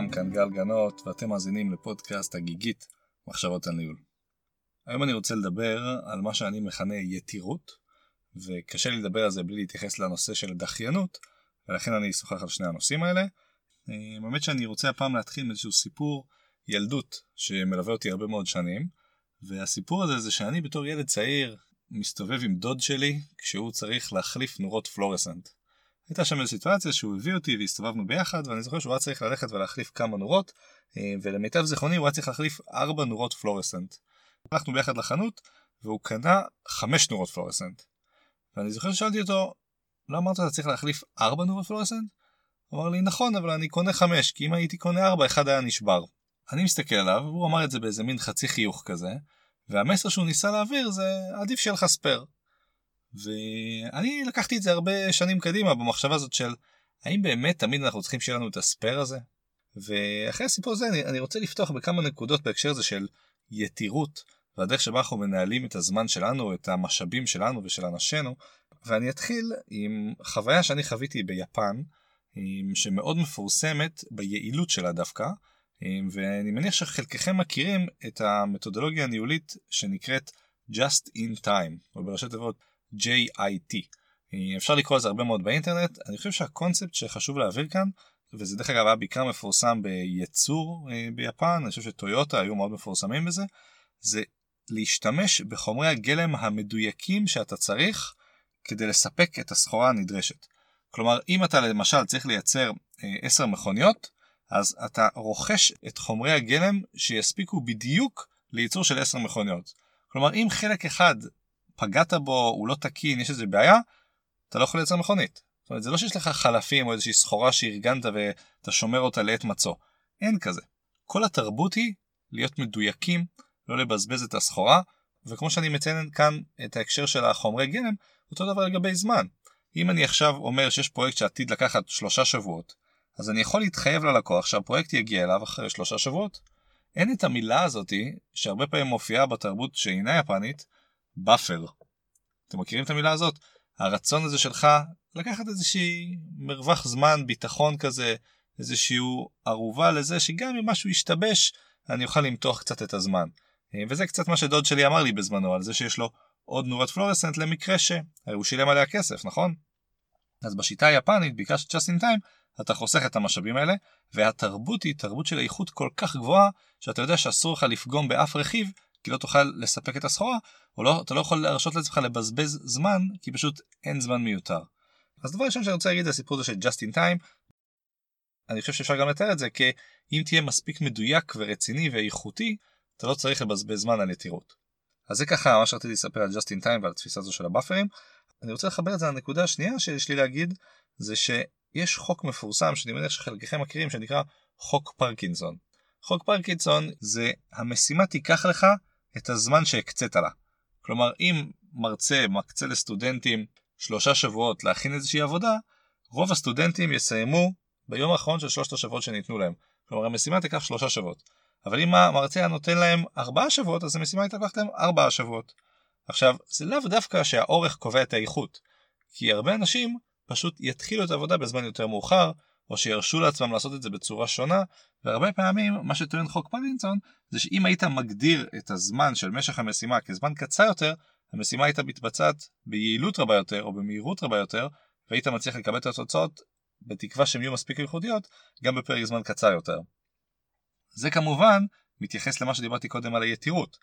שלום, כאן גל גנות, ואתם מאזינים לפודקאסט הגיגית מחשבות על ניהול. היום אני רוצה לדבר על מה שאני מכנה יתירות, וקשה לי לדבר על זה בלי להתייחס לנושא של דחיינות, ולכן אני אשוחח על שני הנושאים האלה. האמת שאני רוצה הפעם להתחיל עם איזשהו סיפור ילדות שמלווה אותי הרבה מאוד שנים, והסיפור הזה זה שאני בתור ילד צעיר מסתובב עם דוד שלי כשהוא צריך להחליף נורות פלורסנט. הייתה שם איזו סיטואציה שהוא הביא אותי והסתובבנו ביחד ואני זוכר שהוא היה צריך ללכת ולהחליף כמה נורות אה, ולמיטב זיכרוני הוא היה צריך להחליף ארבע נורות פלורסנט. הלכנו ביחד לחנות והוא קנה חמש נורות פלורסנט. ואני זוכר ששאלתי אותו לא אמרת שאתה צריך להחליף ארבע נורות פלורסנט? הוא אמר לי נכון אבל אני קונה חמש כי אם הייתי קונה ארבע אחד היה נשבר. אני מסתכל עליו והוא אמר את זה באיזה מין חצי חיוך כזה והמסר שהוא ניסה להעביר זה עדיף שיהיה לך spare. ואני לקחתי את זה הרבה שנים קדימה במחשבה הזאת של האם באמת תמיד אנחנו צריכים שיהיה לנו את הספייר הזה? ואחרי הסיפור הזה אני, אני רוצה לפתוח בכמה נקודות בהקשר הזה של יתירות והדרך שבה אנחנו מנהלים את הזמן שלנו, את המשאבים שלנו ושל אנשינו. ואני אתחיל עם חוויה שאני חוויתי ביפן, שמאוד מפורסמת ביעילות שלה דווקא, ואני מניח שחלקכם מכירים את המתודולוגיה הניהולית שנקראת Just in Time, או בראשי תיבות JIT. אפשר לקרוא לזה הרבה מאוד באינטרנט, אני חושב שהקונספט שחשוב להעביר כאן, וזה דרך אגב היה בעיקר מפורסם בייצור אה, ביפן, אני חושב שטויוטה היו מאוד מפורסמים בזה, זה להשתמש בחומרי הגלם המדויקים שאתה צריך כדי לספק את הסחורה הנדרשת. כלומר, אם אתה למשל צריך לייצר 10 אה, מכוניות, אז אתה רוכש את חומרי הגלם שיספיקו בדיוק לייצור של 10 מכוניות. כלומר, אם חלק אחד פגעת בו, הוא לא תקין, יש איזה בעיה, אתה לא יכול לייצר מכונית. זאת אומרת, זה לא שיש לך חלפים או איזושהי סחורה שארגנת ואתה שומר אותה לעת מצוא. אין כזה. כל התרבות היא להיות מדויקים, לא לבזבז את הסחורה, וכמו שאני מציין כאן את ההקשר של החומרי גלם, אותו דבר לגבי זמן. אם אני עכשיו אומר שיש פרויקט שעתיד לקחת שלושה שבועות, אז אני יכול להתחייב ללקוח שהפרויקט יגיע אליו אחרי שלושה שבועות. אין את המילה הזאתי, שהרבה פעמים מופיעה בתרבות שאינה יפנית, buffer. אתם מכירים את המילה הזאת? הרצון הזה שלך לקחת איזושהי מרווח זמן, ביטחון כזה, איזשהו ערובה לזה שגם אם משהו ישתבש, אני אוכל למתוח קצת את הזמן. וזה קצת מה שדוד שלי אמר לי בזמנו, על זה שיש לו עוד נורת פלורסנט למקרה ש... הרי הוא שילם עליה כסף, נכון? אז בשיטה היפנית, בעיקר של just in time, אתה חוסך את המשאבים האלה, והתרבות היא תרבות של איכות כל כך גבוהה, שאתה יודע שאסור לך לפגום באף רכיב, כי לא תוכל לספק את הסחורה, או לא, אתה לא יכול להרשות לעצמך לבזבז זמן, כי פשוט אין זמן מיותר. אז דבר ראשון שאני רוצה להגיד זה הסיפור הזה של just in time, אני חושב שאפשר גם לתאר את זה כי אם תהיה מספיק מדויק ורציני ואיכותי, אתה לא צריך לבזבז זמן על יתירות. אז זה ככה מה שרציתי לספר על just in time ועל התפיסה הזו של הבאפרים. אני רוצה לחבר את זה לנקודה השנייה שיש לי להגיד, זה שיש חוק מפורסם שאני מניח שחלקכם מכירים שנקרא חוק פרקינסון. חוק פרקינסון זה המשימה תיקח לך את הזמן שהקצית לה. כלומר אם מרצה מקצה לסטודנטים שלושה שבועות להכין איזושהי עבודה, רוב הסטודנטים יסיימו ביום האחרון של שלושת השבועות שניתנו להם. כלומר המשימה תיקח שלושה שבועות. אבל אם המרצה נותן להם ארבעה שבועות אז המשימה לקחת להם ארבעה שבועות. עכשיו זה לאו דווקא שהאורך קובע את האיכות. כי הרבה אנשים פשוט יתחילו את העבודה בזמן יותר מאוחר, או שירשו לעצמם לעשות את זה בצורה שונה, והרבה פעמים מה שטוען חוק פלינסון זה שאם היית מגדיר את הזמן של משך המשימה כזמן קצר יותר, המשימה הייתה מתבצעת ביעילות רבה יותר או במהירות רבה יותר, והיית מצליח לקבל את התוצאות בתקווה שהן יהיו מספיק איכותיות גם בפרק זמן קצר יותר. זה כמובן מתייחס למה שדיברתי קודם על היתירות.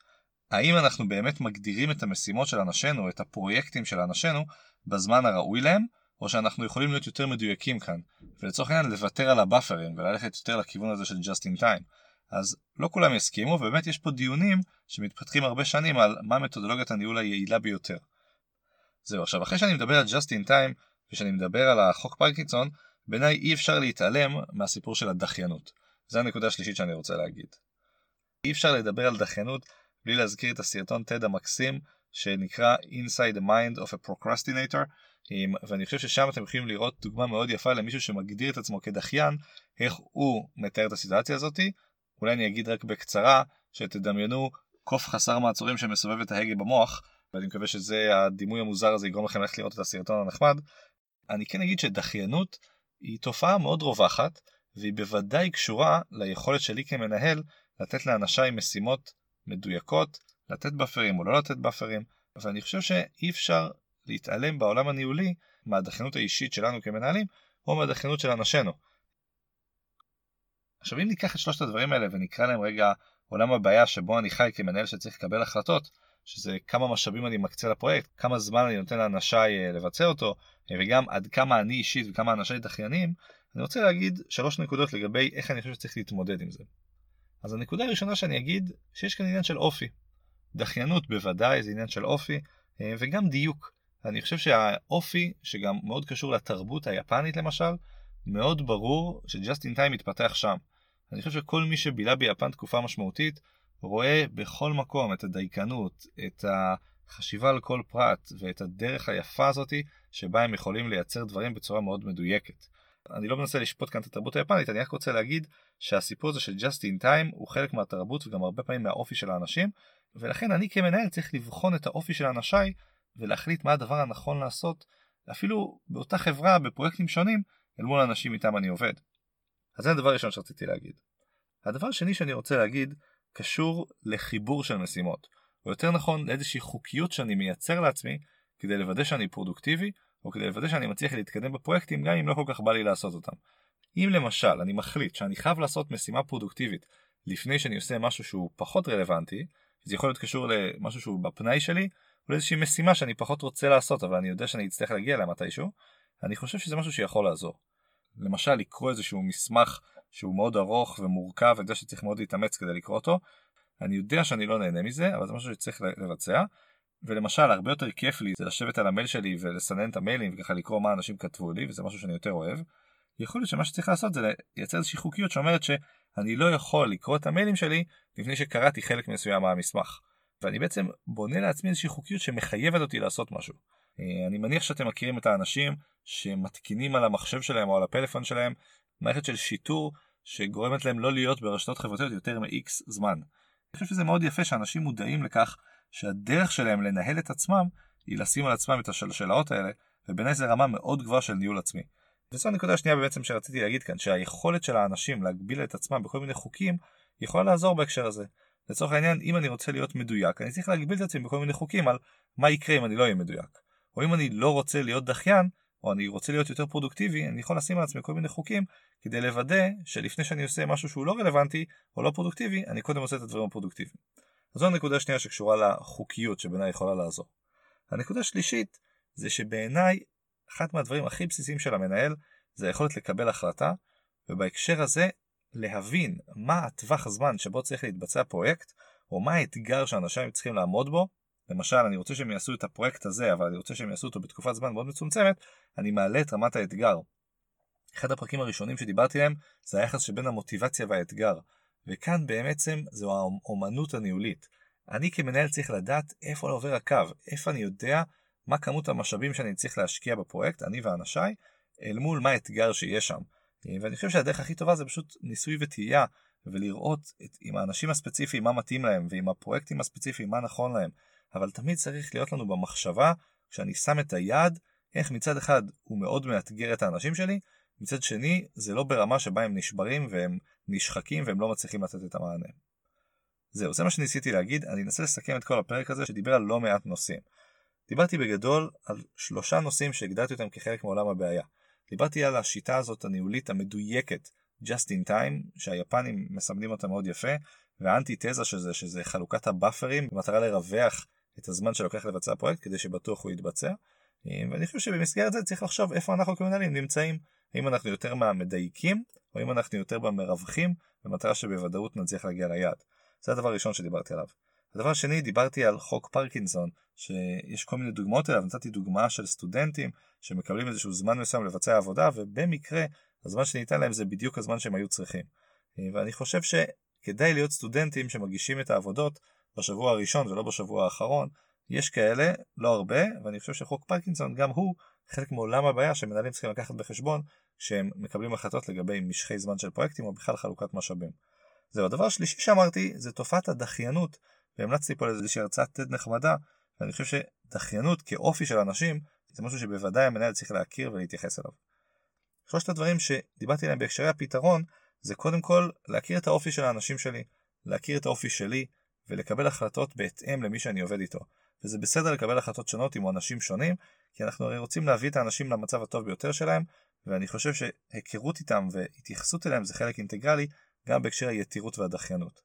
האם אנחנו באמת מגדירים את המשימות של אנשינו, את הפרויקטים של אנשינו, בזמן הראוי להם, או שאנחנו יכולים להיות יותר מדויקים כאן, ולצורך העניין לוותר על הבאפרים וללכת יותר לכיוון הזה של just in time. אז לא כולם יסכימו, ובאמת יש פה דיונים שמתפתחים הרבה שנים על מה מתודולוגיית הניהול היעילה ביותר. זהו, עכשיו אחרי שאני מדבר על just in time, ושאני מדבר על החוק פרקינסון, בעיניי אי אפשר להתעלם מהסיפור של הדחיינות. זו הנקודה השלישית שאני רוצה להגיד. אי אפשר לדבר על דחיינות בלי להזכיר את הסרטון TED המקסים שנקרא Inside the Mind of a Procrastinator ואני חושב ששם אתם יכולים לראות דוגמה מאוד יפה למישהו שמגדיר את עצמו כדחיין איך הוא מתאר את הסיטואציה הזאתי. אולי אני אגיד רק בקצרה שתדמיינו קוף חסר מעצורים שמסובב את ההגה במוח ואני מקווה שזה הדימוי המוזר הזה יגרום לכם ללכת לראות את הסרטון הנחמד. אני כן אגיד שדחיינות היא תופעה מאוד רווחת והיא בוודאי קשורה ליכולת שלי כמנהל לתת לאנשיי משימות מדויקות, לתת באפרים או לא לתת באפרים, ואני חושב שאי אפשר להתעלם בעולם הניהולי מהדחיינות האישית שלנו כמנהלים, או מהדחיינות של אנשינו. עכשיו אם ניקח את שלושת הדברים האלה ונקרא להם רגע עולם הבעיה שבו אני חי כמנהל שצריך לקבל החלטות, שזה כמה משאבים אני מקצה לפרויקט, כמה זמן אני נותן לאנשיי אה, לבצע אותו, אה, וגם עד כמה אני אישית וכמה אנשיי דחיינים, אני רוצה להגיד שלוש נקודות לגבי איך אני חושב שצריך להתמודד עם זה. אז הנקודה הראשונה שאני אגיד, שיש כאן עניין של אופי. דחיינות בוודאי זה עניין של אופי, אה, וגם דיוק. אני חושב שהאופי, שגם מאוד קשור לתרבות היפנית למשל, מאוד ברור שג'סט אין טיים מתפתח שם. אני חושב שכל מי שבילה ביפן תקופה משמעותית, רואה בכל מקום את הדייקנות, את החשיבה על כל פרט ואת הדרך היפה הזאתי שבה הם יכולים לייצר דברים בצורה מאוד מדויקת. אני לא מנסה לשפוט כאן את התרבות היפנית, אני רק רוצה להגיד שהסיפור הזה של just in time הוא חלק מהתרבות וגם הרבה פעמים מהאופי של האנשים, ולכן אני כמנהל צריך לבחון את האופי של אנשיי ולהחליט מה הדבר הנכון לעשות, אפילו באותה חברה בפרויקטים שונים אל מול האנשים איתם אני עובד. אז זה הדבר הראשון שרציתי להגיד. הדבר השני שאני רוצה להגיד קשור לחיבור של משימות, או יותר נכון לאיזושהי חוקיות שאני מייצר לעצמי כדי לוודא שאני פרודוקטיבי, או כדי לוודא שאני מצליח להתקדם בפרויקטים גם אם לא כל כך בא לי לעשות אותם. אם למשל אני מחליט שאני חייב לעשות משימה פרודוקטיבית לפני שאני עושה משהו שהוא פחות רלוונטי, זה יכול להיות קשור למשהו שהוא בפנאי שלי, או לאיזושהי משימה שאני פחות רוצה לעשות אבל אני יודע שאני אצטרך להגיע אליה מתישהו, אני חושב שזה משהו שיכול לעזור. למשל לקרוא איזשהו מסמך שהוא מאוד ארוך ומורכב, אני יודע שצריך מאוד להתאמץ כדי לקרוא אותו. אני יודע שאני לא נהנה מזה, אבל זה משהו שצריך לבצע. ולמשל, הרבה יותר כיף לי זה לשבת על המייל שלי ולסנן את המיילים וככה לקרוא מה אנשים כתבו לי, וזה משהו שאני יותר אוהב. יכול להיות שמה שצריך לעשות זה לייצר איזושהי חוקיות שאומרת שאני לא יכול לקרוא את המיילים שלי לפני שקראתי חלק מסוים מהמסמך. ואני בעצם בונה לעצמי איזושהי חוקיות שמחייבת אותי לעשות משהו. אה, אני מניח שאתם מכירים את האנשים שמתקינים על המחשב שלהם או על הפלאפון שלהם מערכת של שיטור שגורמת להם לא להיות ברשתות חברתיות יותר מ-X זמן. אני חושב שזה מאוד יפה שאנשים מודעים לכך שהדרך שלהם לנהל את עצמם היא לשים על עצמם את השלשלאות האלה, ובעיניי זה רמה מאוד גבוהה של ניהול עצמי. וזו הנקודה השנייה בעצם שרציתי להגיד כאן, שהיכולת של האנשים להגביל את עצמם בכל מיני חוקים יכולה לעזור בהקשר הזה. לצורך העניין, אם אני רוצה להיות מדויק, אני צריך להגביל את עצמי בכל מיני חוקים על מה יקרה אם אני לא אהיה מדויק. או אם אני לא רוצה להיות דחיין, או אני רוצה להיות יותר פרודוקטיבי, אני יכול לשים על עצמי כל מיני חוקים כדי לוודא שלפני שאני עושה משהו שהוא לא רלוונטי או לא פרודוקטיבי, אני קודם עושה את הדברים הפרודוקטיביים. אז זו הנקודה השנייה שקשורה לחוקיות שבעיניי יכולה לעזור. הנקודה השלישית זה שבעיניי אחד מהדברים הכי בסיסיים של המנהל זה היכולת לקבל החלטה, ובהקשר הזה להבין מה הטווח הזמן שבו צריך להתבצע פרויקט, או מה האתגר שאנשים צריכים לעמוד בו, למשל אני רוצה שהם יעשו את הפרויקט הזה אבל אני רוצה שהם יעשו אותו בתקופת זמן מאוד מצומצמת, אני מעלה את רמת האתגר. אחד הפרקים הראשונים שדיברתי עליהם זה היחס שבין המוטיבציה והאתגר, וכאן בעצם זו האומנות הניהולית. אני כמנהל צריך לדעת איפה עובר הקו, איפה אני יודע מה כמות המשאבים שאני צריך להשקיע בפרויקט, אני ואנשיי, אל מול מה האתגר שיש שם. ואני חושב שהדרך הכי טובה זה פשוט ניסוי וטעייה, ולראות את, עם האנשים הספציפיים מה מתאים להם, ועם הפרויקטים הספציפיים מה נכון להם. אבל תמיד צריך להיות לנו במחשבה, כשאני שם את היד, איך מצד אחד הוא מאוד מאתגר את האנשים שלי, מצד שני זה לא ברמה שבה הם נשברים והם נשחקים והם לא מצליחים לתת את המענה. זהו, זה מה שניסיתי להגיד, אני אנסה לסכם את כל הפרק הזה שדיבר על לא מעט נושאים. דיברתי בגדול על שלושה נושאים שהגדרתי אותם כחלק מעולם הבעיה. דיברתי על השיטה הזאת הניהולית המדויקת, just in time, שהיפנים מסמנים אותה מאוד יפה, והאנטי תזה של זה, שזה חלוקת הבאפרים במטרה לרווח את הזמן שלוקח לבצע פרויקט כדי שבטוח הוא יתבצע. ואני חושב שבמסגרת זה צריך לחשוב איפה אנחנו כמנהלים נמצאים, האם אנחנו יותר מהמדייקים, או אם אנחנו יותר במרווחים, במטרה שבוודאות נצליח להגיע ליעד. זה הדבר הראשון שדיברתי עליו. הדבר השני, דיברתי על חוק פרקינסון, שיש כל מיני דוגמאות אליו, נתתי דוגמה של סטודנטים שמקבלים איזשהו זמן מסוים לבצע עבודה, ובמקרה הזמן שניתן להם זה בדיוק הזמן שהם היו צריכים. ואני חושב שכדאי להיות סטודנטים שמגישים את העבודות בשבוע הראשון ולא בשבוע האחרון. יש כאלה, לא הרבה, ואני חושב שחוק פרקינסון גם הוא חלק מעולם הבעיה שמנהלים צריכים לקחת בחשבון כשהם מקבלים החלטות לגבי משכי זמן של פרויקטים או בכלל חלוקת משאבים. זהו, הדבר השלישי שאמרתי זה תופעת הדחיינות, והמלצתי פה לאיזושהי הרצאת TED נחמדה, ואני חושב שדחיינות כאופי של אנשים זה משהו שבוודאי המנהל צריך להכיר ולהתייחס אליו. שלושת הדברים שדיברתי עליהם בהקשרי הפתרון זה קודם כל להכיר את האופי של האנשים שלי, להכיר את האופי שלי ולקבל החלטות בהתאם למי שאני עובד איתו. וזה בסדר לקבל החלטות שונות עם אנשים שונים, כי אנחנו הרי רוצים להביא את האנשים למצב הטוב ביותר שלהם, ואני חושב שהיכרות איתם והתייחסות אליהם זה חלק אינטגרלי גם בהקשר היתירות והדחיינות.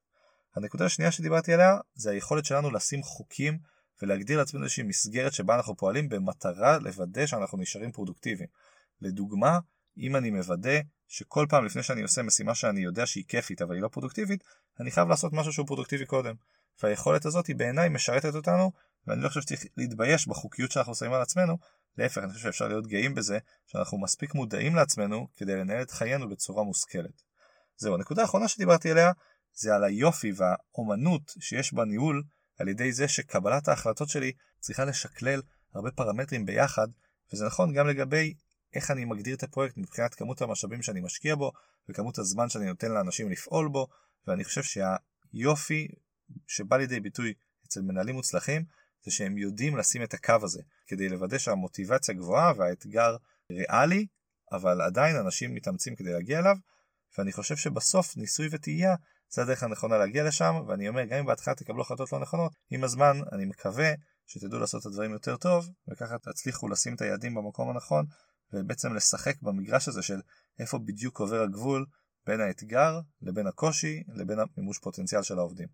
הנקודה השנייה שדיברתי עליה זה היכולת שלנו לשים חוקים ולהגדיר לעצמנו איזושהי מסגרת שבה אנחנו פועלים במטרה לוודא שאנחנו נשארים פרודוקטיביים. לדוגמה, אם אני מוודא שכל פעם לפני שאני עושה משימה שאני יודע שהיא כיפית אבל היא לא פרודוקטיבית, אני חייב לעשות משהו שהוא פרודוקטיבי קודם. והיכולת הזאת היא בעיניי משרתת אותנו, ואני לא חושב שצריך להתבייש בחוקיות שאנחנו שמים על עצמנו, להפך, אני חושב שאפשר להיות גאים בזה שאנחנו מספיק מודעים לעצמנו כדי לנהל את חיינו בצורה מושכלת. זהו, הנקודה האחרונה שדיברתי עליה זה על היופי והאומנות שיש בניהול על ידי זה שקבלת ההחלטות שלי צריכה לשקלל הרבה פרמטרים ביחד, וזה נכון גם לגבי איך אני מגדיר את הפרויקט מבחינת כמות המשאבים שאני משקיע בו וכמות הזמן שאני נותן לאנשים לפעול בו, ואני חושב שהיופי שבא לידי ביטוי אצל מנהלים מוצלחים זה שהם יודעים לשים את הקו הזה כדי לוודא שהמוטיבציה גבוהה והאתגר ריאלי, אבל עדיין אנשים מתאמצים כדי להגיע אליו, ואני חושב שבסוף ניסוי וטעייה זה הדרך הנכונה להגיע לשם, ואני אומר, גם אם בהתחלה תקבלו החלטות לא נכונות, עם הזמן אני מקווה שתדעו לעשות את הדברים יותר טוב, וככה תצליחו לשים את היעדים במקום הנכון, ובעצם לשחק במגרש הזה של איפה בדיוק עובר הגבול בין האתגר לבין הקושי לבין המימוש פוטנציאל של העובדים.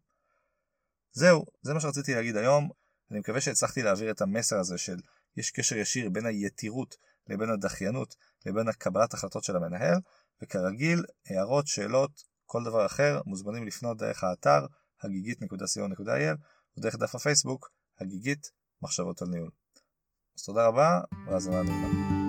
זהו, זה מה שרציתי להגיד היום. אני מקווה שהצלחתי להעביר את המסר הזה של יש קשר ישיר בין היתירות לבין הדחיינות לבין הקבלת החלטות של המנהל, וכרגיל, הערות, שאלות, כל דבר אחר, מוזמנים לפנות דרך האתר הגיגית.co.il או דרך דף הפייסבוק הגיגית מחשבות על ניהול. אז תודה רבה, והאזנה נעימה.